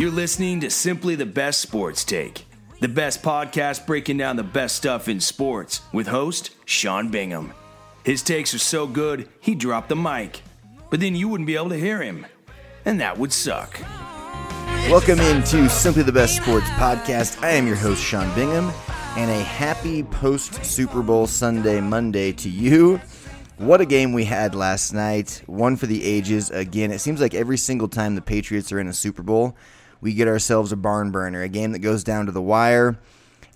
You're listening to Simply the Best Sports Take, the best podcast breaking down the best stuff in sports with host Sean Bingham. His takes are so good, he dropped the mic, but then you wouldn't be able to hear him, and that would suck. Welcome into Simply the Best Sports Podcast. I am your host, Sean Bingham, and a happy post Super Bowl Sunday, Monday to you. What a game we had last night. One for the ages. Again, it seems like every single time the Patriots are in a Super Bowl, we get ourselves a barn burner, a game that goes down to the wire.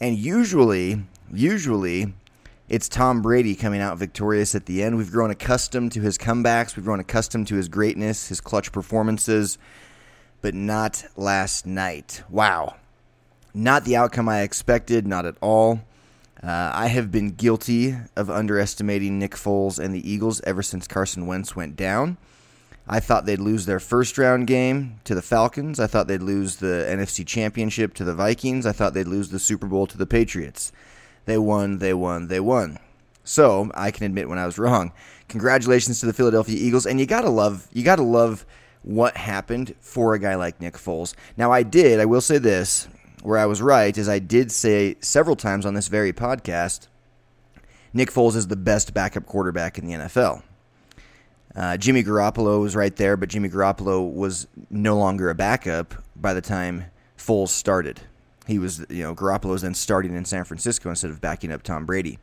And usually, usually, it's Tom Brady coming out victorious at the end. We've grown accustomed to his comebacks, we've grown accustomed to his greatness, his clutch performances, but not last night. Wow. Not the outcome I expected, not at all. Uh, I have been guilty of underestimating Nick Foles and the Eagles ever since Carson Wentz went down. I thought they'd lose their first round game to the Falcons. I thought they'd lose the NFC Championship to the Vikings. I thought they'd lose the Super Bowl to the Patriots. They won, they won, they won. So I can admit when I was wrong. Congratulations to the Philadelphia Eagles, and you gotta love you gotta love what happened for a guy like Nick Foles. Now I did, I will say this, where I was right is I did say several times on this very podcast, Nick Foles is the best backup quarterback in the NFL. Uh, Jimmy Garoppolo was right there, but Jimmy Garoppolo was no longer a backup by the time Foles started. He was, you know, Garoppolo was then starting in San Francisco instead of backing up Tom Brady.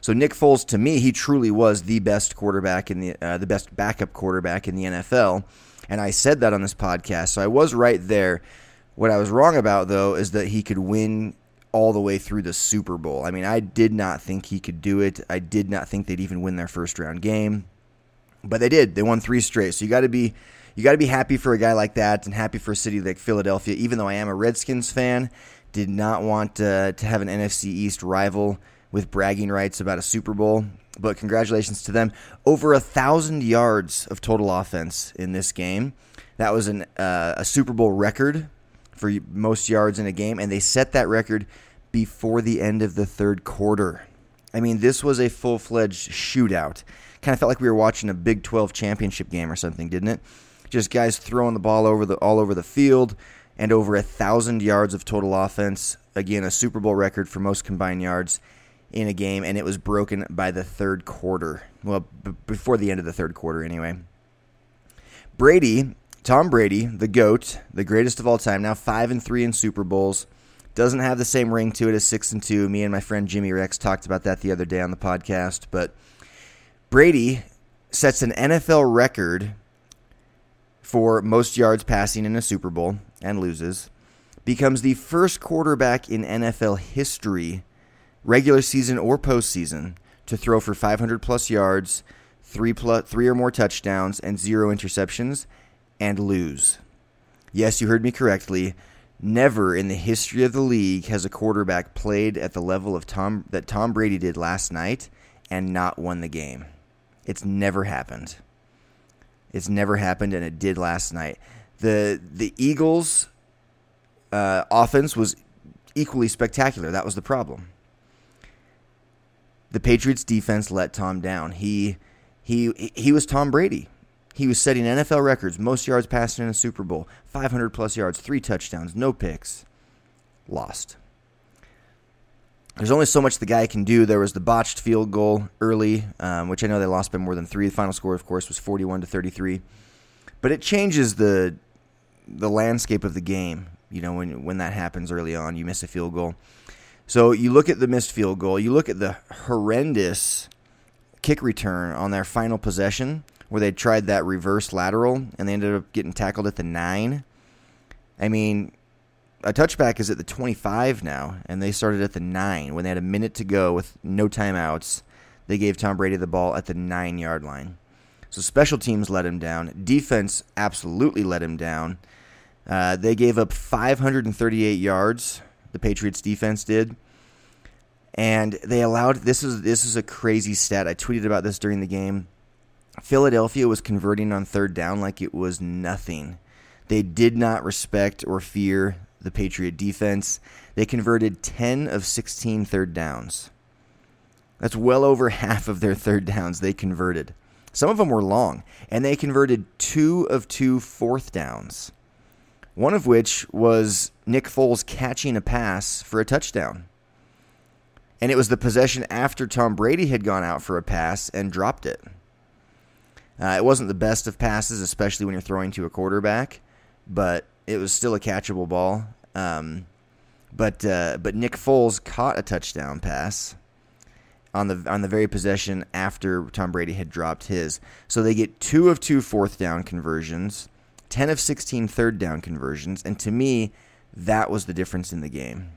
So Nick Foles, to me, he truly was the best quarterback in the uh, the best backup quarterback in the NFL, and I said that on this podcast. So I was right there. What I was wrong about though is that he could win all the way through the Super Bowl. I mean, I did not think he could do it. I did not think they'd even win their first round game. But they did. They won three straight. So you got to be you got to be happy for a guy like that and happy for a city like Philadelphia. Even though I am a Redskins fan, did not want uh, to have an NFC East rival with bragging rights about a Super Bowl. But congratulations to them. Over a thousand yards of total offense in this game. That was an, uh, a Super Bowl record for most yards in a game, and they set that record before the end of the third quarter. I mean, this was a full fledged shootout. Kind of felt like we were watching a Big 12 championship game or something, didn't it? Just guys throwing the ball over the all over the field, and over a thousand yards of total offense. Again, a Super Bowl record for most combined yards in a game, and it was broken by the third quarter. Well, b- before the end of the third quarter, anyway. Brady, Tom Brady, the goat, the greatest of all time, now five and three in Super Bowls. Doesn't have the same ring to it as six and two. Me and my friend Jimmy Rex talked about that the other day on the podcast, but Brady sets an NFL record for most yards passing in a Super Bowl and loses. Becomes the first quarterback in NFL history, regular season or postseason, to throw for 500 plus yards, three plus, three or more touchdowns, and zero interceptions, and lose. Yes, you heard me correctly. Never in the history of the league has a quarterback played at the level of Tom that Tom Brady did last night and not won the game. It's never happened. It's never happened, and it did last night. the The Eagles' uh, offense was equally spectacular. That was the problem. The Patriots' defense let Tom down. He he he was Tom Brady. He was setting NFL records, most yards passing in a Super Bowl, 500 plus yards, three touchdowns, no picks. Lost. There's only so much the guy can do. There was the botched field goal early, um, which I know they lost by more than three. The final score, of course, was 41 to 33. But it changes the the landscape of the game. You know, when when that happens early on, you miss a field goal. So you look at the missed field goal. You look at the horrendous kick return on their final possession, where they tried that reverse lateral and they ended up getting tackled at the nine. I mean, a touchback is at the 25 now, and they started at the 9 when they had a minute to go with no timeouts. They gave Tom Brady the ball at the 9 yard line. So special teams let him down. Defense absolutely let him down. Uh, they gave up 538 yards. The Patriots defense did, and they allowed. This is this is a crazy stat. I tweeted about this during the game. Philadelphia was converting on third down like it was nothing. They did not respect or fear the Patriot defense. They converted 10 of 16 third downs. That's well over half of their third downs they converted. Some of them were long, and they converted two of two fourth downs. One of which was Nick Foles catching a pass for a touchdown. And it was the possession after Tom Brady had gone out for a pass and dropped it. Uh, it wasn't the best of passes, especially when you're throwing to a quarterback, but it was still a catchable ball. Um, but uh, but Nick Foles caught a touchdown pass on the on the very possession after Tom Brady had dropped his. So they get two of two fourth down conversions, 10 of 16 third down conversions, and to me, that was the difference in the game.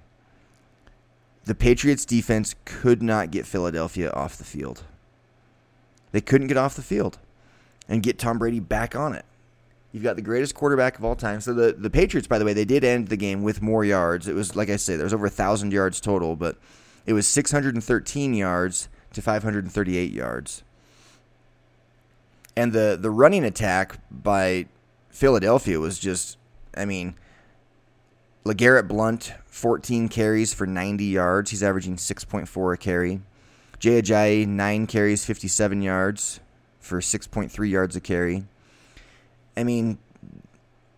The Patriots defense could not get Philadelphia off the field. They couldn't get off the field and get Tom Brady back on it. You've got the greatest quarterback of all time. So the, the Patriots, by the way, they did end the game with more yards. It was like I say, there was over thousand yards total, but it was 613 yards to 538 yards. And the the running attack by Philadelphia was just, I mean, LeGarrette Blount, 14 carries for 90 yards. He's averaging 6.4 a carry. Jay Ajayi, 9 carries, 57 yards for 6.3 yards a carry. I mean,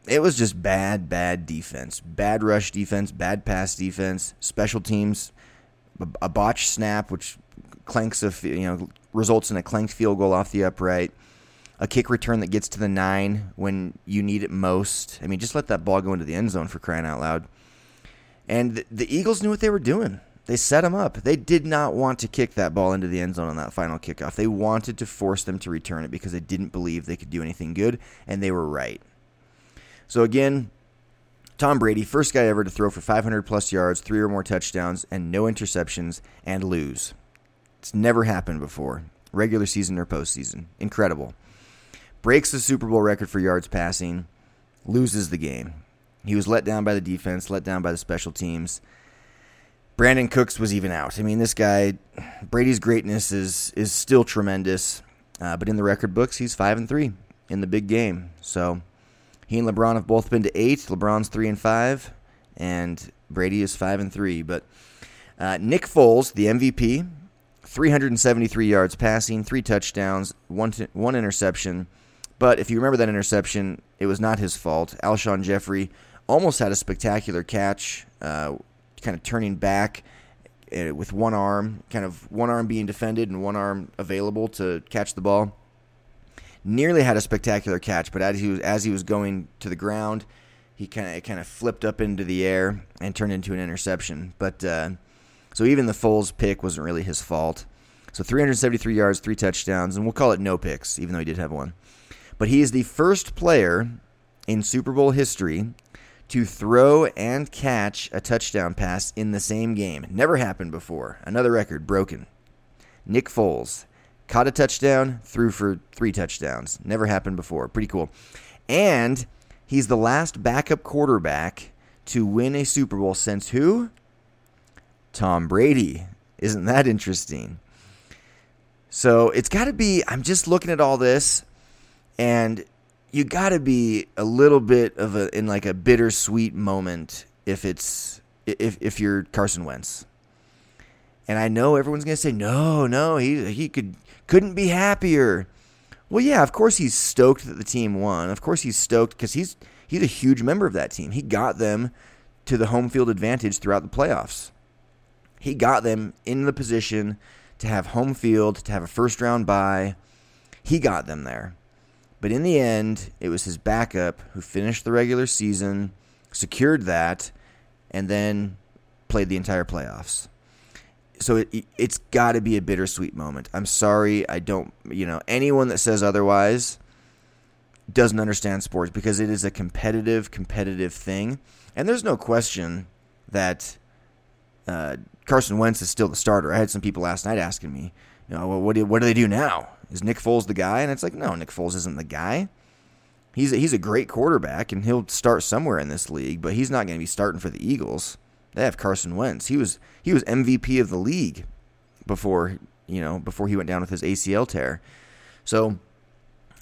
it was just bad, bad defense. Bad rush defense, bad pass defense, special teams, a botch snap, which clanks a, you know, results in a clanked field goal off the upright. A kick return that gets to the nine when you need it most. I mean, just let that ball go into the end zone for crying out loud. And the Eagles knew what they were doing. They set him up. They did not want to kick that ball into the end zone on that final kickoff. They wanted to force them to return it because they didn't believe they could do anything good, and they were right. So again, Tom Brady, first guy ever to throw for 500 plus yards, three or more touchdowns, and no interceptions, and lose. It's never happened before, regular season or postseason. Incredible. Breaks the Super Bowl record for yards passing, loses the game. He was let down by the defense, let down by the special teams. Brandin Cooks was even out. I mean, this guy, Brady's greatness is is still tremendous, uh, but in the record books, he's five and three in the big game. So he and LeBron have both been to eight. LeBron's three and five, and Brady is five and three. But uh, Nick Foles, the MVP, 373 yards passing, three touchdowns, one t- one interception. But if you remember that interception, it was not his fault. Alshon Jeffery almost had a spectacular catch. Uh, kind of turning back uh, with one arm, kind of one arm being defended and one arm available to catch the ball. Nearly had a spectacular catch, but as he was as he was going to the ground, he kind of kind of flipped up into the air and turned into an interception. But uh, so even the Foles pick wasn't really his fault. So 373 yards, three touchdowns, and we'll call it no picks, even though he did have one. But he is the first player in Super Bowl history to throw and catch a touchdown pass in the same game. Never happened before. Another record broken. Nick Foles caught a touchdown, threw for three touchdowns. Never happened before. Pretty cool. And he's the last backup quarterback to win a Super Bowl since who? Tom Brady. Isn't that interesting? So it's got to be. I'm just looking at all this, and you got to be a little bit of a in like a bittersweet moment if it's if if you're Carson Wentz. And I know everyone's to say no, no, he he could couldn't be happier. Well, yeah, of course he's stoked that the team won. Of course he's stoked cuz he's he's a huge member of that team. He got them to the home field advantage throughout the playoffs. He got them in the position to have home field, to have a first round bye. He got them there. But in the end, it was his backup who finished the regular season, secured that, and then played the entire playoffs. So it, it's got to be a bittersweet moment. I'm sorry, I don't, you know, anyone that says otherwise doesn't understand sports because it is a competitive, competitive thing. And there's no question that uh, Carson Wentz is still the starter. I had some people last night asking me, you know, well, what do, what do they do now? Is Nick Foles the guy? And it's like, no, Nick Foles isn't the guy. He's a, he's a great quarterback, and he'll start somewhere in this league, but he's not going to be starting for the Eagles. They have Carson Wentz. He was he was MVP of the league before you know before he went down with his ACL tear. So,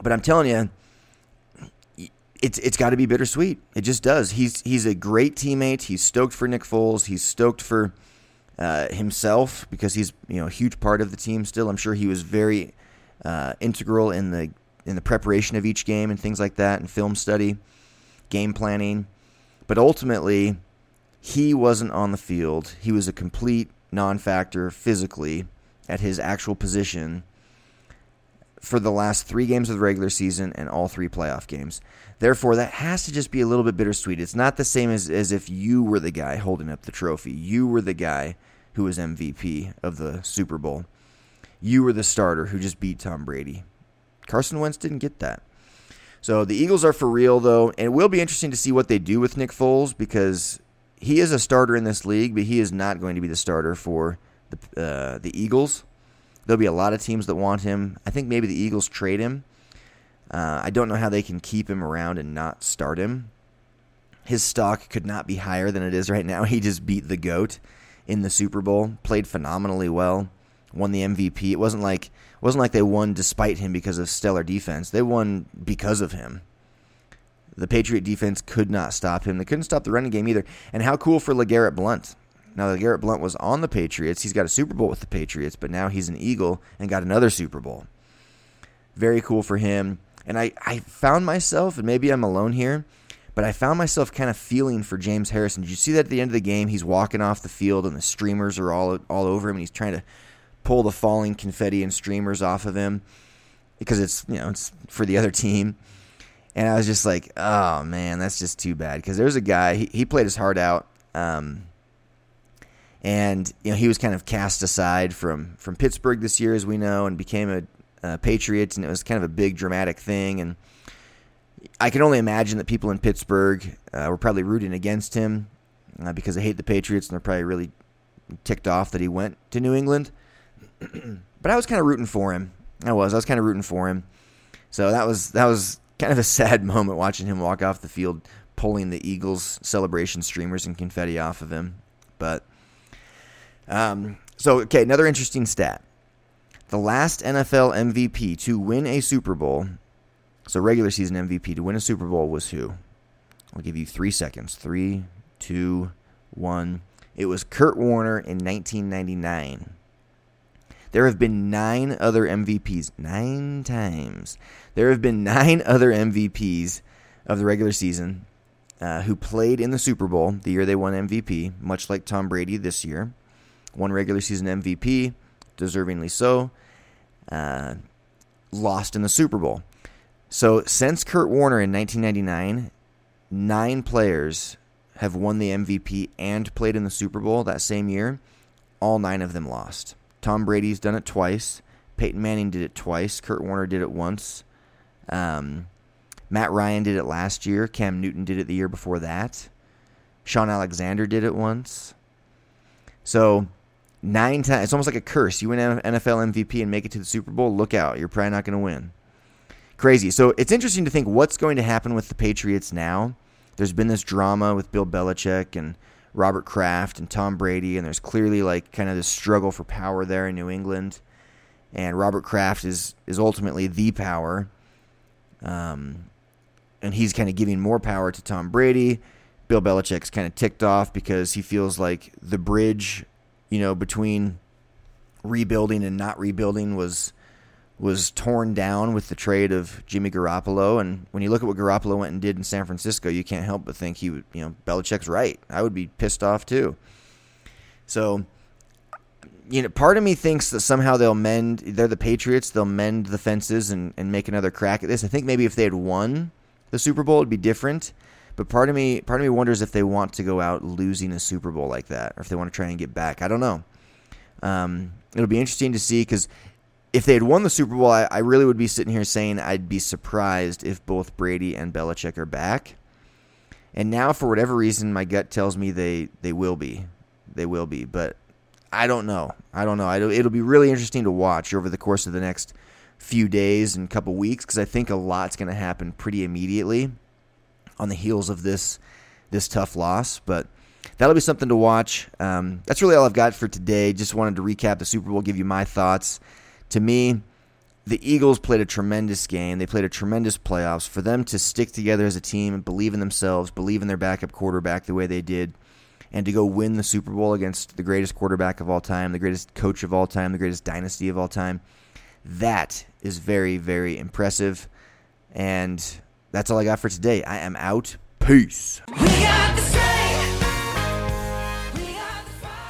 but I'm telling you, it's it's got to be bittersweet. It just does. He's he's a great teammate. He's stoked for Nick Foles. He's stoked for uh, himself because he's you know a huge part of the team still. I'm sure he was very uh, integral in the in the preparation of each game and things like that, and film study, game planning. But ultimately, he wasn't on the field. He was a complete non factor physically at his actual position for the last three games of the regular season and all three playoff games. Therefore, that has to just be a little bit bittersweet. It's not the same as, as if you were the guy holding up the trophy. You were the guy who was MVP of the Super Bowl. You were the starter who just beat Tom Brady. Carson Wentz didn't get that. So the Eagles are for real, though, and it will be interesting to see what they do with Nick Foles because he is a starter in this league, but he is not going to be the starter for the uh, the Eagles. There'll be a lot of teams that want him. I think maybe the Eagles trade him. Uh, I don't know how they can keep him around and not start him. His stock could not be higher than it is right now. He just beat the goat in the Super Bowl, played phenomenally well, won the MVP. It wasn't like it wasn't like they won despite him because of stellar defense. They won because of him. The Patriot defense could not stop him. They couldn't stop the running game either. And how cool for LeGarrette Blount. Now, LeGarrette Blount was on the Patriots. He's got a Super Bowl with the Patriots, but now he's an Eagle and got another Super Bowl. Very cool for him. And I, I found myself, and maybe I'm alone here, but I found myself kind of feeling for James Harrison. Did you see that at the end of the game? He's walking off the field, and the streamers are all all over him, and he's trying to pull the falling confetti and streamers off of him because it's you know it's for the other team. And I was just like, oh man, that's just too bad. Because there's a guy, he, he played his heart out. Um, and you know he was kind of cast aside from from Pittsburgh this year, as we know, and became a, a Patriot, and it was kind of a big dramatic thing. And I can only imagine that people in Pittsburgh uh, were probably rooting against him uh, because they hate the Patriots, and they're probably really ticked off that he went to New England. but I was kind of rooting for him. I was. I was kind of rooting for him. So that was that was kind of a sad moment watching him walk off the field, pulling the Eagles celebration streamers and confetti off of him. But um, so okay, another interesting stat: the last NFL MVP to win a Super Bowl, so regular season MVP to win a Super Bowl was who? I'll give you three seconds. Three, two, one. It was Kurt Warner in 1999. There have been nine other MVPs, nine times. There have been nine other MVPs of the regular season uh, who played in the Super Bowl the year they won MVP, much like Tom Brady this year. One regular season MVP, deservingly so, uh, lost in the Super Bowl. So since Kurt Warner in 1999, nine players have won the MVP and played in the Super Bowl that same year. All nine of them lost. Tom Brady's done it twice. Peyton Manning did it twice. Kurt Warner did it once. Um, Matt Ryan did it last year. Cam Newton did it the year before that. Shaun Alexander did it once. So nine times. It's almost like a curse. You win NFL MVP and make it to the Super Bowl. Look out. You're probably not going to win. Crazy. So it's interesting to think what's going to happen with the Patriots now. There's been this drama with Bill Belichick and Robert Kraft and Tom Brady, and there's clearly like kind of this struggle for power there in New England. And Robert Kraft is is ultimately the power, um, and he's kind of giving more power to Tom Brady. Bill Belichick's kind of ticked off because he feels like the bridge, you know, between rebuilding and not rebuilding was was torn down with the trade of Jimmy Garoppolo. And when you look at what Garoppolo went and did in San Francisco, you can't help but think he would, you know, Belichick's right. I would be pissed off too. So, you know, part of me thinks that somehow they'll mend, they're the Patriots, they'll mend the fences and, and make another crack at this. I think maybe if they had won the Super Bowl, it'd be different. But part of me, part of me wonders if they want to go out losing a Super Bowl like that, or if they want to try and get back. I don't know. Um, it'll be interesting to see because if they had won the Super Bowl, I, I, really would be sitting here saying I'd be surprised if both Brady and Belichick are back. And now, for whatever reason, my gut tells me they, they will be. They will be. But I don't know. I don't know. I, it'll be really interesting to watch over the course of the next few days and couple weeks because I think a lot's going to happen pretty immediately on the heels of this this tough loss. But that'll be something to watch. Um, that's really all I've got for today. Just wanted to recap the Super Bowl, give you my thoughts to me, the Eagles played a tremendous game. They played a tremendous playoffs. For them to stick together as a team and believe in themselves, believe in their backup quarterback the way they did, and to go win the Super Bowl against the greatest quarterback of all time, the greatest coach of all time, the greatest dynasty of all time, that is very, very impressive. And that's all I got for today. I am out. Peace.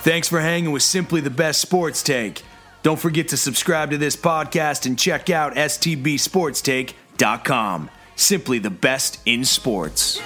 Thanks for hanging with Simply the Best Sports Take. Don't forget to subscribe to this podcast and check out stbsportstake.com. Simply the best in sports.